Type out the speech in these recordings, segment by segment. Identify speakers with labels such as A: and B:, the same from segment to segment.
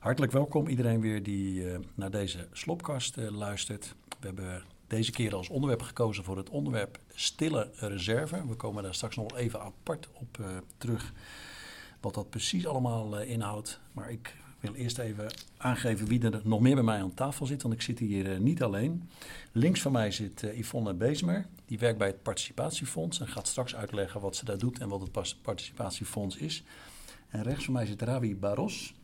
A: Hartelijk welkom iedereen weer die eh, naar deze slopkast eh, luistert. We hebben deze keer als onderwerp gekozen voor het onderwerp stille reserve. We komen daar straks nog even apart op eh, terug wat dat precies allemaal inhoudt. Maar ik wil eerst even aangeven wie er nog meer bij mij aan tafel zit, want ik zit hier niet alleen. Links van mij zit Yvonne Beesmer, die werkt bij het Participatiefonds en gaat straks uitleggen wat ze daar doet en wat het Participatiefonds is. En rechts van mij zit Ravi Baros,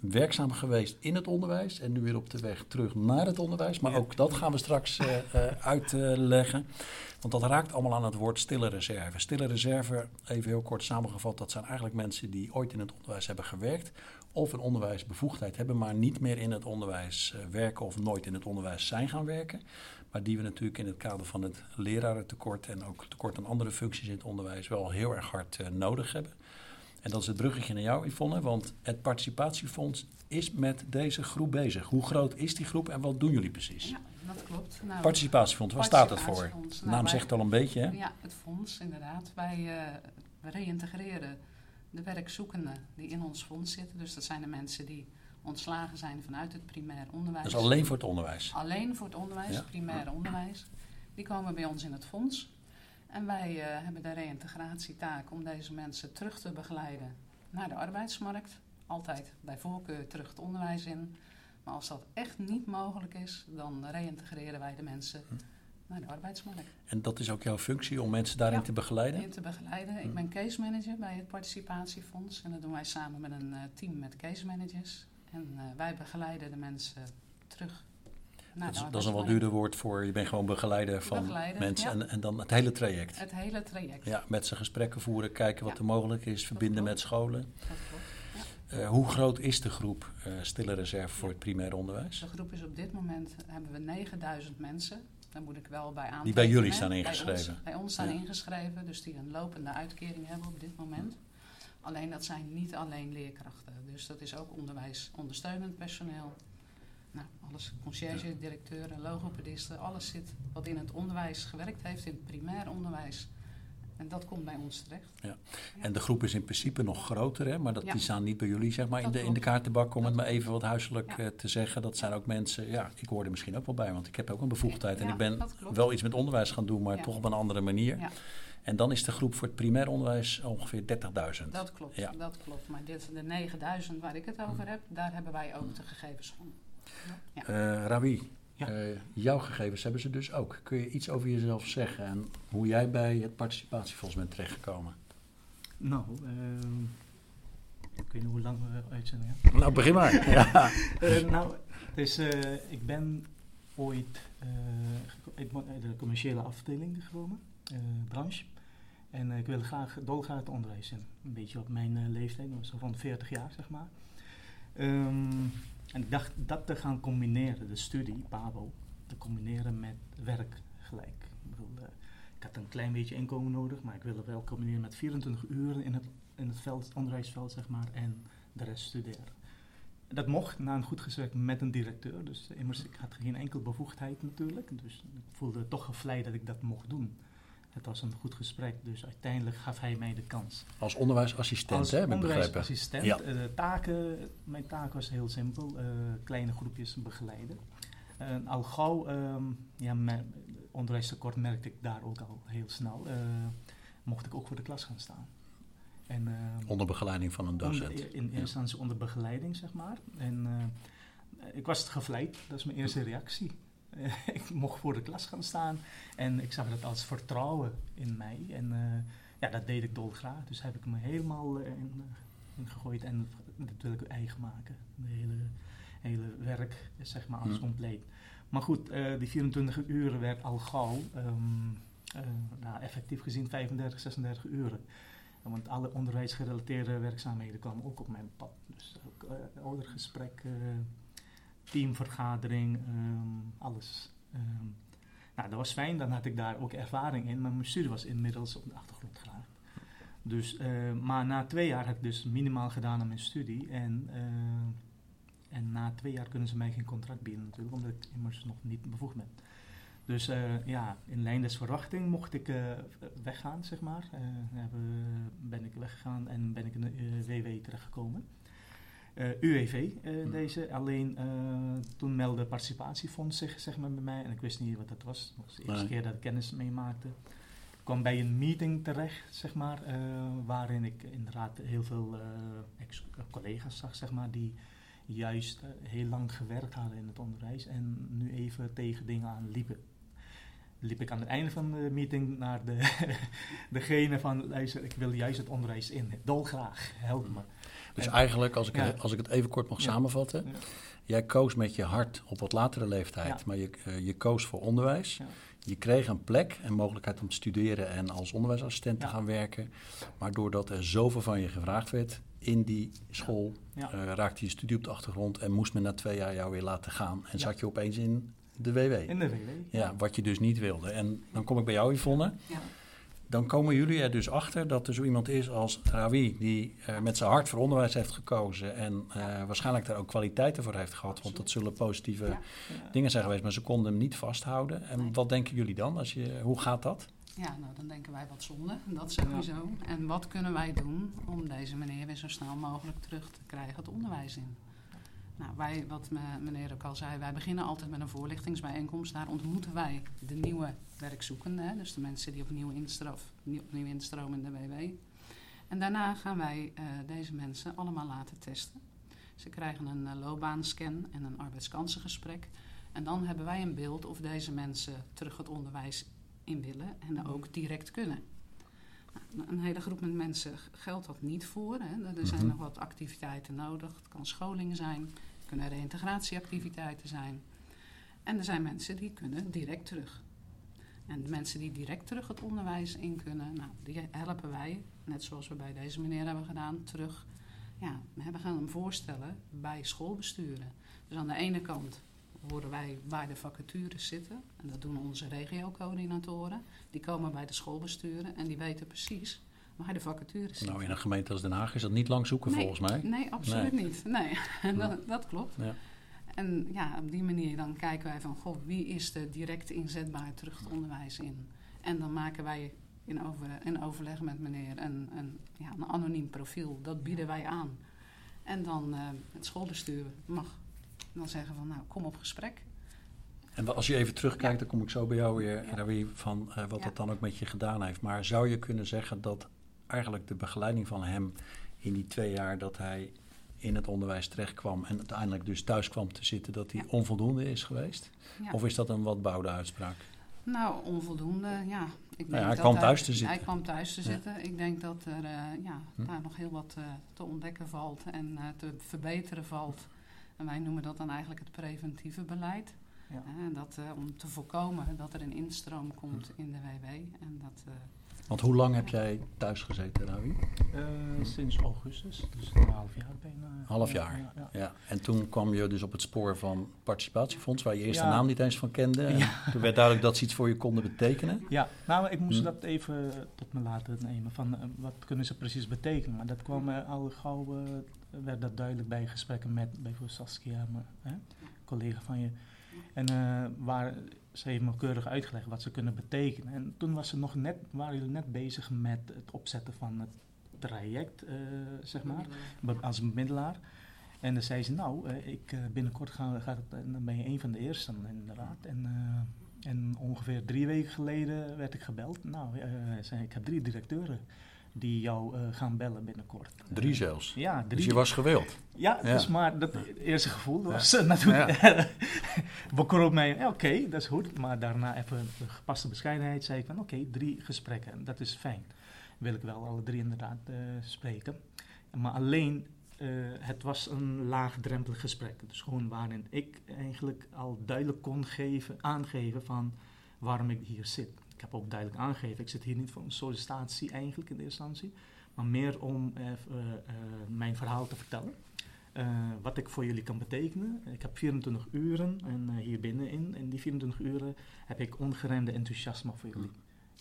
A: werkzaam geweest in het onderwijs en nu weer op de weg terug naar het onderwijs. Maar ook dat gaan we straks uh, uitleggen. Want dat raakt allemaal aan het woord stille reserve. Stille reserve, even heel kort samengevat, dat zijn eigenlijk mensen die ooit in het onderwijs hebben gewerkt of een onderwijsbevoegdheid hebben, maar niet meer in het onderwijs werken of nooit in het onderwijs zijn gaan werken. Maar die we natuurlijk in het kader van het lerarentekort en ook tekort aan andere functies in het onderwijs wel heel erg hard nodig hebben. En dat is het bruggetje naar jou, Yvonne, want het participatiefonds is met deze groep bezig. Hoe groot is die groep en wat doen jullie precies?
B: Ja, dat klopt. Nou,
A: participatiefonds, waar staat het voor? Nou, de naam zegt al een beetje, hè?
B: Ja, het fonds, inderdaad. Wij uh, reïntegreren de werkzoekenden die in ons fonds zitten. Dus dat zijn de mensen die ontslagen zijn vanuit het primair onderwijs.
A: Dat is alleen voor het onderwijs?
B: Alleen voor het onderwijs, ja. primair onderwijs. Die komen bij ons in het fonds. En wij uh, hebben de reïntegratietaak om deze mensen terug te begeleiden naar de arbeidsmarkt. Altijd bij voorkeur terug het onderwijs in. Maar als dat echt niet mogelijk is, dan reïntegreren wij de mensen hm. naar de arbeidsmarkt.
A: En dat is ook jouw functie om mensen daarin te begeleiden?
B: In te begeleiden. Ik hm. ben case manager bij het Participatiefonds. En dat doen wij samen met een uh, team met case managers. En uh, wij begeleiden de mensen terug
A: nou, dat, is, dat, is, een wat duurder woord voor, je bent gewoon begeleider van mensen en, en dan het hele traject.
B: Het hele traject.
A: Ja, met ze gesprekken voeren, kijken wat er mogelijk is, verbinden met scholen.
B: Dat klopt.
A: Uh, hoe groot is de groep uh, stille reserve voor het primair onderwijs?
B: De groep is op dit moment, hebben we 9000 mensen. Daar moet ik wel bij aan.
A: Die bij jullie staan ingeschreven? Bij
B: ons, bij ons staan ingeschreven, dus die een lopende uitkering hebben op dit moment. Alleen dat zijn niet alleen leerkrachten. Dus dat is ook onderwijs ondersteunend personeel, nou, alles, conciërge, directeuren, logopedisten, alles zit wat in het onderwijs gewerkt heeft, in het primair onderwijs. En dat komt bij ons terecht.
A: Ja. En de groep is in principe nog groter, hè? maar dat, die staan niet bij jullie zeg maar, in, de, in de kaartenbak, om het maar even wat huiselijk uh, te zeggen. Dat zijn ook mensen, ja, ik hoor er misschien ook wel bij, want ik heb ook een bevoegdheid. en ik ben wel iets met onderwijs gaan doen, maar toch op een andere manier. En dan is de groep voor het primair onderwijs ongeveer 30.000.
B: Dat klopt, dat klopt. Maar dit, de 9.000 waar ik het over heb, daar hebben wij ook de gegevens van.
A: Ja. Uh, Rawi, ja. Uh, jouw gegevens hebben ze dus ook. Kun je iets over jezelf zeggen en hoe jij bij het participatiefonds bent terechtgekomen?
C: Nou, uh, ik weet niet hoe lang we uitzenden.
A: Nou, begin maar. ja.
C: uh, nou, dus ik ben ooit uit de commerciële afdeling gekomen, branche. En ik wil graag dolgraag het onderwijs in. Een beetje op mijn leeftijd, zo van 40 jaar zeg maar. Um, en ik dacht dat te gaan combineren, de studie, PABO, te combineren met werk gelijk. Ik, bedoel, ik had een klein beetje inkomen nodig, maar ik wilde wel combineren met 24 uur in het, in het veld, onderwijsveld, zeg maar, en de rest studeren. Dat mocht na een goed gesprek met een directeur, dus immers, ik had geen enkel bevoegdheid natuurlijk, dus ik voelde toch gevleid dat ik dat mocht doen. Het was een goed gesprek, dus uiteindelijk gaf hij mij de kans.
A: Als onderwijsassistent, Als hè,
C: onderwijsassistent. Ja. Uh, taken, mijn taak was heel simpel, uh, kleine groepjes begeleiden. Uh, al gauw, um, ja, mijn onderwijstekort merkte ik daar ook al heel snel, mocht ik ook voor de klas gaan staan.
A: En, ehm, onder begeleiding van een docent?
C: Onder, in eerste instantie onder begeleiding, zeg maar. En ik was gevleid, dat is mijn eerste reactie. ik mocht voor de klas gaan staan. En ik zag dat als vertrouwen in mij. En uh, ja, dat deed ik dolgraag. Dus heb ik me helemaal uh, in, in, gegooid. En dat wil ik eigen maken. De hele, hele werk, zeg maar, als mm. compleet. Maar goed, uh, die 24 uur werd al gauw, um, nou, effectief gezien 35, 36 uren. Want alle onderwijsgerelateerde werkzaamheden kwamen ook op mijn pad. Dus ook oudergesprek, teamvergadering, um, alles. Um, nou, dat was fijn, dan had ik daar ook ervaring in, maar mijn studie was inmiddels op de achtergrond geraakt. Dus, uh, maar na twee jaar heb ik dus minimaal gedaan aan mijn studie en, en na twee jaar kunnen ze mij geen contract bieden natuurlijk, omdat ik immers nog niet bevoegd ben. Dus uh, ja, in lijn des verwachting mocht ik weggaan, zeg maar. ben ik weggegaan en ben ik in de WW terechtgekomen. UWV, hmm. deze. Alleen toen meldde participatiefonds zich zeg maar, bij mij en ik wist niet wat dat was. Dat was de eerste keer dat ik kennis meemaakte. Ik kwam bij een meeting terecht, zeg maar, waarin ik inderdaad heel veel ex-collega's zag, zeg maar, die juist heel lang gewerkt hadden in het onderwijs en nu even tegen dingen aan liepen liep ik aan het einde van de meeting naar de, degene van, luister, ik wil juist het onderwijs in. Dolgraag, help me.
A: Dus eigenlijk, als ik, als ik het even kort mag samenvatten. Jij koos met je hart op wat latere leeftijd, maar je, uh, je koos voor onderwijs. Je kreeg een plek en mogelijkheid om te studeren en als onderwijsassistent te gaan werken. Maar doordat er zoveel van je gevraagd werd in die school, uh, raakte je studie op de achtergrond en moest men na twee jaar jou weer laten gaan. En zat je opeens in de WW.
C: In de WW.
A: Ja, wat je dus niet wilde. En dan kom ik bij jou, Yvonne. Ja. Dan komen jullie er dus achter dat er zo iemand is als Rawi, die uh, met zijn hart voor onderwijs heeft gekozen en uh, waarschijnlijk daar ook kwaliteiten voor heeft gehad, want dat zullen positieve dingen zijn geweest, maar ze konden hem niet vasthouden. En wat denken jullie dan? Als je, hoe gaat dat?
B: Ja, nou dan denken wij wat zonde, dat sowieso. En wat kunnen wij doen om deze meneer weer zo snel mogelijk terug te krijgen het onderwijs in? Nou, wij, wat meneer ook al zei, wij beginnen altijd met een voorlichtingsbijeenkomst. Daar ontmoeten wij de nieuwe werkzoekenden, hè, dus de mensen die opnieuw, instrof, opnieuw instromen in de WW. En daarna gaan wij uh, deze mensen allemaal laten testen. Ze krijgen een uh, loopbaanscan en een arbeidskansengesprek. En dan hebben wij een beeld of deze mensen terug het onderwijs in willen en ook direct kunnen. Nou, een hele groep met mensen geldt dat niet voor. Hè. Er zijn mhm. nog wat activiteiten nodig. Het kan scholing zijn, kunnen reïntegratieactiviteiten zijn. En er zijn mensen die kunnen direct terug. En de mensen die direct terug het onderwijs in kunnen, nou, die helpen wij, net zoals we bij deze meneer hebben gedaan, terug. Ja, we gaan hem voorstellen bij schoolbesturen. Dus aan de ene kant horen wij waar de vacatures zitten. En dat doen onze regiocoördinatoren. Die komen bij de schoolbesturen en die weten precies waar de vacatures zitten.
A: Nou, in een gemeente als Den Haag is dat niet lang zoeken volgens mij.
B: Nee, absoluut niet. Nee, dat, dat, klopt. Ja. En ja, op die manier dan kijken wij van, goh, wie is er direct inzetbaar terug het onderwijs in? En dan maken wij in, over, in overleg met meneer een, een, ja, een anoniem profiel. Dat bieden wij aan. En dan uh, het schoolbestuur mag dan zeggen van, nou, kom op gesprek.
A: En als je even terugkijkt, dan kom ik zo bij jou weer, weer van uh, wat dat dan ook met je gedaan heeft. Maar zou je kunnen zeggen dat eigenlijk de begeleiding van hem in die twee jaar dat hij in het onderwijs terechtkwam en uiteindelijk dus thuis kwam te zitten, dat die onvoldoende is geweest? Of is dat een wat bouwde uitspraak?
B: Nou, onvoldoende, ja.
A: Ik nou hij kwam thuis te zitten.
B: Hij kwam thuis te zitten. Ik denk dat er uh, ja, hm. daar nog heel wat uh, te ontdekken valt en uh, te verbeteren valt. En wij noemen dat dan eigenlijk het preventieve beleid. Ja. dat, om te voorkomen dat er een instroom komt hm. in de WW. En dat
A: want hoe lang heb jij thuis gezeten, Ravi?
C: Uh, sinds augustus, dus een half jaar bijna.
A: Half jaar, ja, ja, En toen kwam je dus op het spoor van participatiefonds, waar je eerst de naam niet eens van kende. En toen werd duidelijk dat ze iets voor je konden betekenen.
C: Ja, nou, ik moest hm. dat even tot me laten nemen, van uh, wat kunnen ze precies betekenen. Maar dat kwam uh, al gauw, werd dat duidelijk bij gesprekken met bijvoorbeeld Saskia, mijn collega van je. En waar ze heeft me keurig uitgelegd wat ze kunnen betekenen. En toen was ze nog net, waren jullie net bezig met het opzetten van het traject, uh, zeg maar, als bemiddelaar. En dan zei ze, nou, uh, ik, binnenkort ga, gaat het, dan ben je een van de eersten inderdaad. En, en ongeveer drie weken geleden werd ik gebeld. Nou, zei, ik heb drie directeuren die jou uh, gaan bellen binnenkort.
A: Drie zelfs?
C: Ja, drie.
A: Dus je was gewild?
C: Ja, ja. Dus maar dat eerste gevoel was ja. natuurlijk ja. bekrop mij, oké, dat is goed. Maar daarna even gepaste bescheidenheid zei ik van, oké, drie gesprekken, dat is fijn. Wil ik wel alle drie inderdaad uh, spreken. Maar alleen, uh, het was een laagdrempelig gesprek. Dus gewoon waarin ik eigenlijk al duidelijk kon geven, aangeven van waarom ik hier zit ik heb ook duidelijk aangegeven, ik zit hier niet voor een sollicitatie eigenlijk in de eerste instantie, maar meer om uh, uh, mijn verhaal te vertellen. wat ik voor jullie kan betekenen. Ik heb 24 uren en hier binnenin, in die 24 uren heb ik ongeremde enthousiasme voor jullie.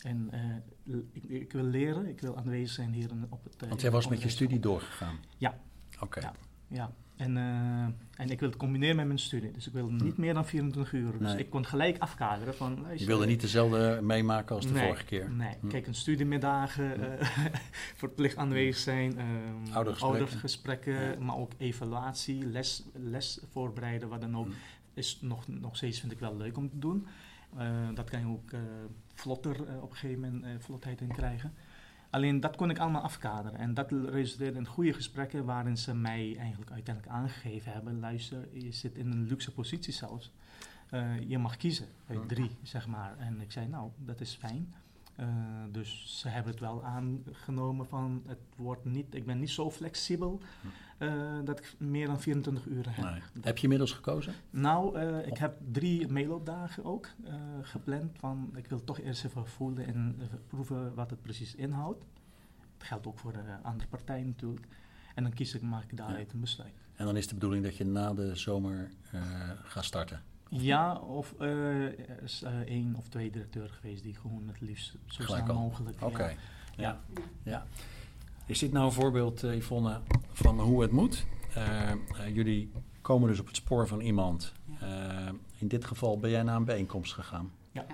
C: En ik, ik, wil leren, ik wil aanwezig zijn hier op het...
A: Want jij was met je studie doorgegaan?
C: Ja.
A: Oké.
C: Ja, ja, En, uh, en ik wil het combineren met mijn studie. Dus ik wil niet meer dan 24 uur. Dus ik kon gelijk afkaderen van...
A: Je wilde niet dezelfde meemaken als de vorige keer?
C: Nee, hm. kijk, een studiemiddagen, hm. uh, verplicht aanwezig zijn, um, oudergesprekken, maar ook evaluatie, les, les voorbereiden, wat dan ook. Hm. Is nog, nog steeds, vind ik wel leuk om te doen. Uh, dat kan je ook vlotter op een gegeven moment vlotheid in krijgen. Alleen dat kon ik allemaal afkaderen. En dat resulteerde in goede gesprekken waarin ze mij eigenlijk uiteindelijk aangegeven hebben: luister, je zit in een luxe positie zelfs. Uh, je mag kiezen uit drie, zeg maar. En ik zei: Nou, dat is fijn. Uh, dus ze hebben het wel aangenomen van het wordt niet, ik ben niet zo flexibel uh, dat ik meer dan 24 uur heb. Nee.
A: Heb je inmiddels gekozen?
C: Nou, uh, ik heb drie meeloopdagen ook gepland. Van, ik wil toch eerst even voelen en proeven wat het precies inhoudt. Dat geldt ook voor de andere partijen natuurlijk. En dan kies ik, maak ik daaruit ja. een besluit.
A: En dan is de bedoeling dat je na de zomer gaat starten?
C: Ja, of uh, er is uh, één of twee directeuren geweest die gewoon het liefst zo snel mogelijk.
A: Oké. Ja. Ja. ja. Is dit nou een voorbeeld, Yvonne, van hoe het moet? jullie komen dus op het spoor van iemand. in dit geval ben jij naar een bijeenkomst gegaan. Ja.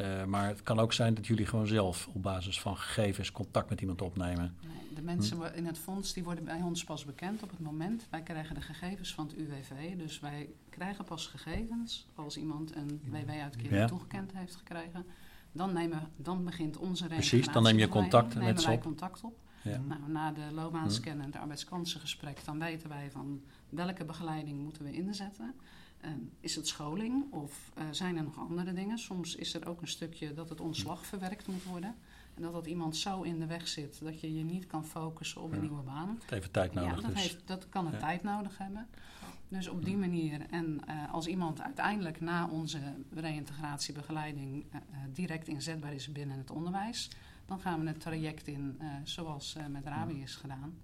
A: Uh, maar het kan ook zijn dat jullie gewoon zelf op basis van gegevens contact met iemand opnemen.
B: Nee, de mensen hm. in het fonds die worden bij ons pas bekend op het moment. Wij krijgen de gegevens van het UWV. Dus wij krijgen pas gegevens als iemand een WW-uitkering toegekend heeft gekregen. Dan, nemen, dan begint onze
A: Precies, dan neem je contact
B: met ze op. contact op. Ja. Nou, na de loopbaanscan hm. en het arbeidskansengesprek, dan weten wij van welke begeleiding moeten we inzetten. Ehm, is het scholing of uh, zijn er nog andere dingen? Soms is er ook een stukje dat het ontslag verwerkt moet worden. En dat dat iemand zo in de weg zit dat je je niet kan focussen op een nieuwe baan.
A: Het heeft tijd nodig.
B: Ja, dat,
A: dus.
B: heeft, dat kan een tijd nodig hebben. Dus op die manier, en uh, als iemand uiteindelijk na onze reïntegratiebegeleiding uh, direct inzetbaar is binnen het onderwijs, dan gaan we het traject in zoals met Rabi is gedaan.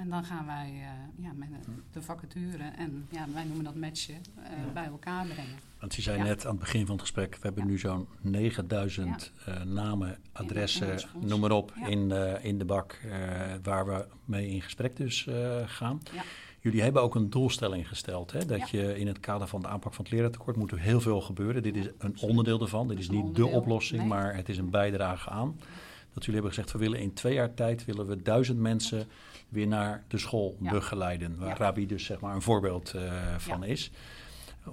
B: En dan gaan wij uh, ja, met de vacature en ja, wij noemen dat matchen uh, bij elkaar brengen.
A: Want je zei ja. net aan het begin van het gesprek, we hebben nu zo'n 9000 uh, namen, adressen, in noem maar op, in, in de bak waar we mee in gesprek dus gaan. Jullie hebben ook een doelstelling gesteld, hè? dat je in het kader van de aanpak van het leraartekort moet er heel veel gebeuren. Dit is een onderdeel ervan, dit is niet de oplossing, nee. maar het is een bijdrage aan. Dat jullie hebben gezegd, we willen in twee jaar tijd willen we duizend mensen weer naar de school begeleiden. Waar Rabi dus zeg maar een voorbeeld uh, van is.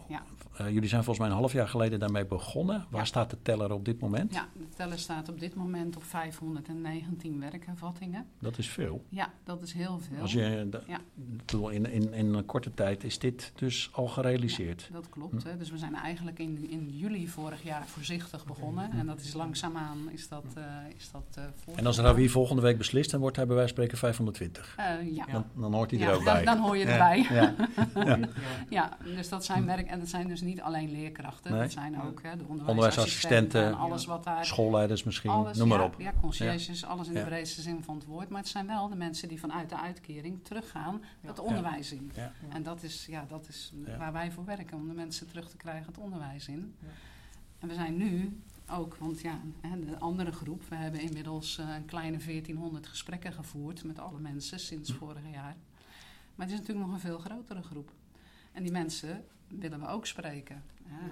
A: Ja. Uh, jullie zijn volgens mij een half jaar geleden daarmee begonnen. Waar staat de teller op dit moment?
B: Ja, de teller staat op dit moment op 519 werkervattingen.
A: Dat is veel.
B: Ja, dat is heel veel.
A: Als je, ja. in, in, in een korte tijd is dit dus al gerealiseerd.
B: Ja, dat klopt. Hm. Hè. Dus we zijn eigenlijk in, in juli vorig jaar voorzichtig begonnen. En dat is langzaamaan is dat, uh, is dat uh,
A: En als Ravi volgende week beslist, dan wordt hij bij wijze van spreken 520.
B: ja.
A: Dan, dan, hoort hij er ook bij.
B: Dan, hoor je erbij. Ja. ja. dus dat zijn werk en dat zijn dus niet alleen leerkrachten, nee. dat zijn ook hè, de onderwijsassistenten, alles wat daar,
A: schoolleiders misschien, alles, noem maar op.
B: Ja, conciërges, alles in de breedste zin van het woord. Maar het zijn wel de mensen die vanuit de uitkering teruggaan het onderwijs in. En dat is, ja, dat is waar wij voor werken, om de mensen terug te krijgen het onderwijs in. En we zijn nu ook, want ja, de andere groep, we hebben inmiddels eh, een kleine 1400 gesprekken gevoerd met alle mensen sinds hm. vorig jaar. Maar het is natuurlijk nog een veel grotere groep. En die mensen willen we ook spreken.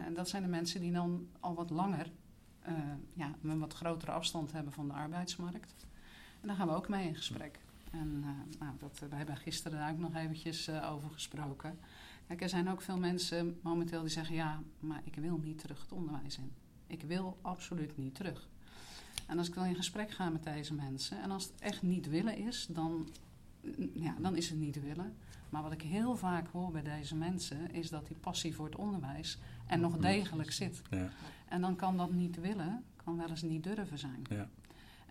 B: en dat zijn de mensen die dan al wat langer uh, ja, een wat grotere afstand hebben van de arbeidsmarkt. En daar gaan we ook mee in gesprek. En uh, nou, dat, we hebben gisteren daar ook nog eventjes over gesproken. Er zijn ook veel mensen momenteel die zeggen... ja, maar ik wil niet terug het onderwijs in. Ik wil absoluut niet terug. En als ik dan in gesprek ga met deze mensen... en als het echt niet willen is, dan, ja, dan is het niet willen. Maar wat ik heel vaak hoor bij deze mensen is dat die passie voor het onderwijs er nog degelijk zit. Ja. En dan kan dat niet willen, kan wel eens niet durven zijn. Ja.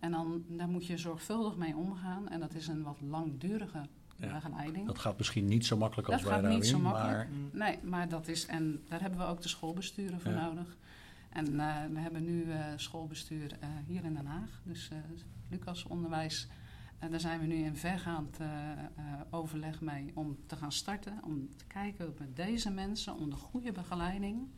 B: En dan daar moet je zorgvuldig mee omgaan en dat is een wat langdurige ja. begeleiding.
A: Dat gaat misschien niet zo makkelijk als
B: dat
A: wij
B: gaat niet zo makkelijk. Maar... Nee, maar dat is, en daar hebben we ook de schoolbesturen voor nodig. En uh, we hebben nu uh, schoolbestuur uh, hier in Den Haag. Dus Lucas Onderwijs en daar zijn we nu in vergaand uh, uh, overleg mee om te gaan starten. Om te kijken met deze mensen onder goede begeleiding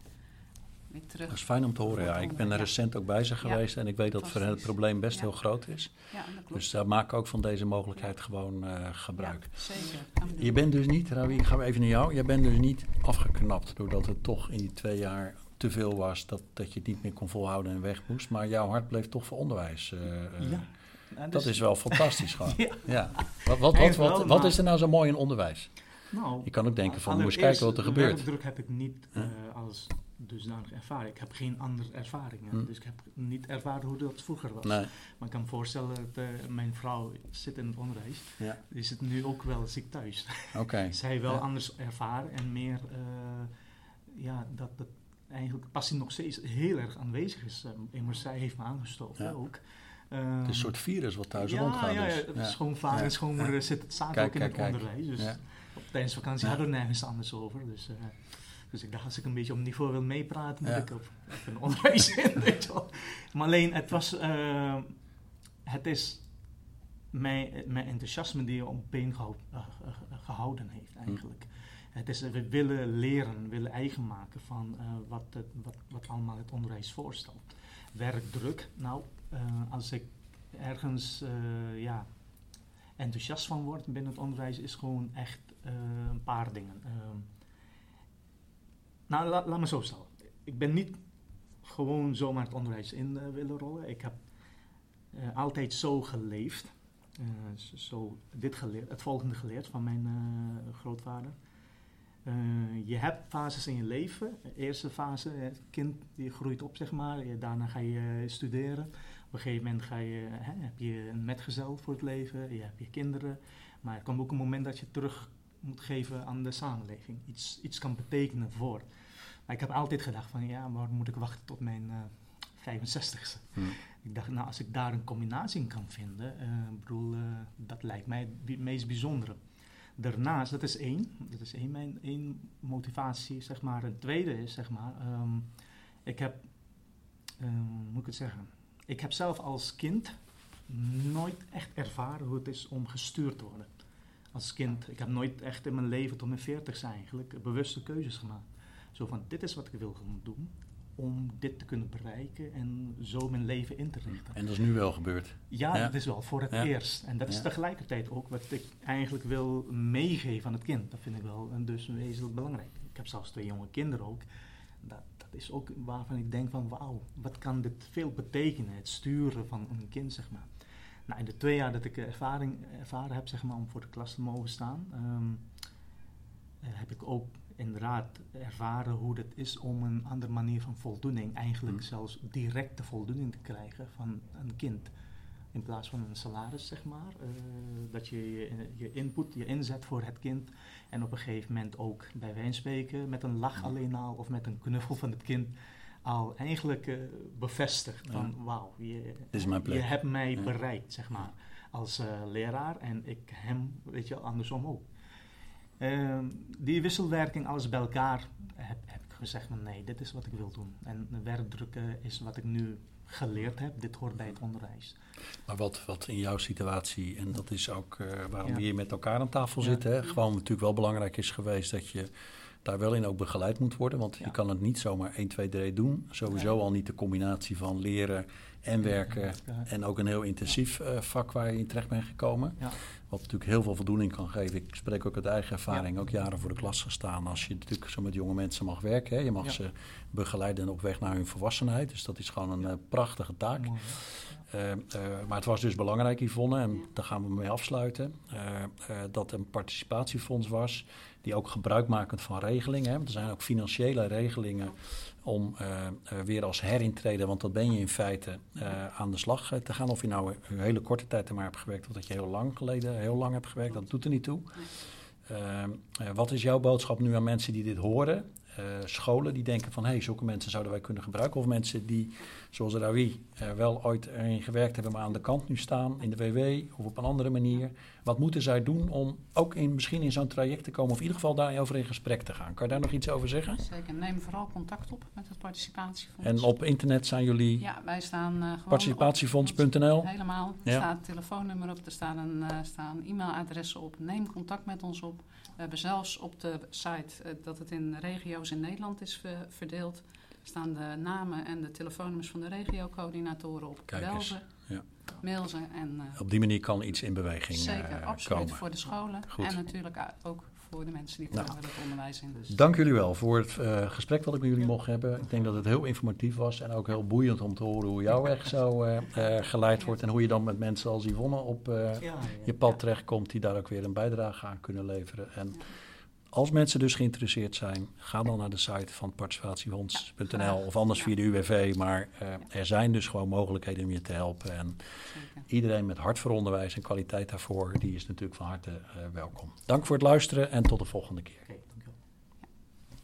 B: weer terug.
A: Dat is fijn om te horen, ja. Ik ben er recent ook bij ze geweest en ik weet dat voor hen het probleem best heel groot is.
B: Ja, dat klopt.
A: Dus daar maak ik ook van deze mogelijkheid gewoon uh, gebruik.
B: zeker.
A: Je bent dus niet, Rawi, ik ga even naar jou. Jij bent dus niet afgeknapt doordat het toch in die twee jaar te veel was, dat, dat je het niet meer kon volhouden en weg moest. Maar jouw hart bleef toch voor onderwijs. Uh, ja. Nou, dat dus is wel fantastisch gewoon. ja. ja. Wat, wat, wat, wat, wat, is er nou zo mooi in onderwijs? Nou, je kan ook denken van, moet eens kijken wat er gebeurt.
C: druk heb ik niet uh, als dusdanig ervaren. Ik heb geen andere ervaringen. Dus ik heb niet ervaren hoe dat vroeger was. Nee. Maar ik kan me voorstellen dat uh, mijn vrouw zit in het onderwijs. Ja. Die zit nu ook wel ziek thuis. Okay. Zij wel anders ervaren en meer... Uh, ja, dat, dat eigenlijk passie nog steeds heel erg aanwezig is. Um, immers, zij heeft me aangestoken ja. ook.
A: Um, het is een soort virus wat thuis ja, rondgaat. Ja,
C: dus. ja, schoonvader en schoonmoeder zit het zaten ook in het onderwijs. Dus tijdens vakantie hadden we nergens anders over. Dus, uh, dus ik dacht, als ik een beetje op niveau wil meepraten, moet ik op, een onderwijs in. Weet je wel. Maar alleen, het was... Uh, het is mijn, mijn enthousiasme die je op been gehouden, uh, gehouden heeft hm. eigenlijk. Het is, we willen leren, willen eigen maken van uh, wat, het, wat, wat allemaal het onderwijs voorstelt. Werkdruk, nou, uh, als ik ergens uh, ja, enthousiast van word binnen het onderwijs, is gewoon echt een paar dingen. Ehm, nou, laat me zo stellen. Ik ben niet gewoon zomaar het onderwijs in willen rollen. Ik heb altijd zo geleefd. zo dit geleerd, het volgende geleerd van mijn grootvader. Uh, je hebt fases in je leven. De eerste fase, het kind die groeit op, zeg maar. Daarna ga je studeren. Op een gegeven moment ga je, hè, heb je een metgezel voor het leven. Je hebt je kinderen. Maar er komt ook een moment dat je terug moet geven aan de samenleving. Iets, iets kan betekenen voor. Maar ik heb altijd gedacht van, ja, waarom moet ik wachten tot mijn uh, eh, 65ste? Hmm. Ik dacht, nou, als ik daar een combinatie in kan vinden, uh, bedoel, dat lijkt mij het meest bijzondere. Daarnaast, dat is één, dat is één, mijn, één motivatie, zeg maar. Een tweede is, zeg maar, um, ik heb, um, moet ik het zeggen, ik heb zelf als kind nooit echt ervaren hoe het is om gestuurd te worden. Als kind, ik heb nooit echt in mijn leven tot mijn veertigste eigenlijk bewuste keuzes gemaakt. Zo van, dit is wat ik wil gaan doen om dit te kunnen bereiken en zo mijn leven in te richten.
A: En dat is nu wel gebeurd?
C: Ja, dat is wel voor het eerst. En dat is tegelijkertijd ook wat ik eigenlijk wil meegeven aan het kind. Dat vind ik wel en dus wezenlijk belangrijk. Ik heb zelfs twee jonge kinderen ook. Dat, dat is ook waarvan ik denk van wauw, wat kan dit veel betekenen, het sturen van een kind, zeg maar. Nou, in de twee jaar dat ik ervaring ervaren heb, zeg maar, om voor de klas te mogen staan, ehm, eh, heb ik ook inderdaad ervaren hoe het is om een andere manier van voldoening, eigenlijk hmm. zelfs directe voldoening te krijgen van een kind. In plaats van een salaris, zeg maar. Uh, dat je, je je input, je inzet voor het kind. En op een gegeven moment ook bij wijze spreken met een lach alleen al of met een knuffel van het kind al eigenlijk uh, bevestigd van wauw, je, je hebt mij bereikt, zeg maar, als uh, leraar en ik hem, weet je, andersom ook. Ehm, die wisselwerking, alles bij elkaar, heb, heb ik gezegd: van nee, dit is wat ik wil doen. En werkdrukken is wat ik nu geleerd heb. Dit hoort bij het onderwijs.
A: Maar wat, wat in jouw situatie, en dat is ook uh, waarom we hier met elkaar aan tafel zitten, hè, gewoon natuurlijk wel belangrijk is geweest dat je daar wel in ook begeleid moet worden. Want je kan het niet zomaar 1, 2, 3 doen. Sowieso al niet de combinatie van leren en werken. En ook een heel intensief uh, vak waar je in terecht bent gekomen. Ja. Wat natuurlijk heel veel voldoening kan geven. Ik spreek ook uit eigen ervaring, ook jaren voor de klas gestaan. Als je natuurlijk zo met jonge mensen mag werken. Hè. Je mag ze begeleiden op weg naar hun volwassenheid. Dus dat is gewoon een uh, prachtige taak. Uh, uh, maar het was dus belangrijk, Yvonne, en daar gaan we mee afsluiten, dat een participatiefonds was die ook gebruikmakend van regelingen. Hè, want er zijn ook financiële regelingen om weer als herintreden, want dat ben je in feite, aan de slag te gaan. Of je nou een hele korte tijd er maar hebt gewerkt of dat je heel lang geleden heel lang hebt gewerkt, dat doet er niet toe. Wat is jouw boodschap nu aan mensen die dit horen? Scholen die denken van hé, hey, zulke mensen zouden wij kunnen gebruiken. Of mensen die, zoals Rawi, wel ooit erin gewerkt hebben, maar aan de kant nu staan in de WW of op een andere manier. Wat moeten zij doen om ook in, misschien in zo'n traject te komen, of in ieder geval daarover in gesprek te gaan? Kan je daar nog iets over zeggen?
B: Zeker, neem vooral contact op met het participatiefonds.
A: En op internet zijn jullie?
B: Ja, wij staan uh,
A: Participatiefonds.nl?
B: Helemaal, er staat een telefoonnummer op, er staan, een, uh, staan e-mailadressen op. Neem contact met ons op. We hebben zelfs op de site uh, dat het in regio's in Nederland is verdeeld. staan de namen en de telefoonnummers van de regiocoördinatoren op.
A: Kijk
B: Bel
A: eens,
B: ze,
A: ja.
B: en eh,
A: Op die manier kan iets in beweging
B: zeker,
A: eh,
B: absoluut
A: komen.
B: voor de scholen.
A: Goed.
B: En natuurlijk a- ook voor de mensen die
A: Nou.
B: het onderwijs in.
A: Dank jullie wel voor het eh, gesprek wat ik met jullie mocht hebben. Ik denk dat het heel informatief was en ook heel boeiend om te horen hoe jouw weg zo eh, eh, geleid wordt. En hoe je dan met mensen als Yvonne op eh,
C: Ja,
A: je pad terechtkomt die daar ook weer een bijdrage aan kunnen leveren. En als mensen dus geïnteresseerd zijn, ga dan naar de site van participatiefonds.nl of anders via de UWV. Maar eh, er zijn dus gewoon mogelijkheden om je te helpen. En
B: Zeker.
A: iedereen met hart voor onderwijs en kwaliteit daarvoor, die is natuurlijk van harte eh, welkom. Dank voor het luisteren en tot de volgende keer.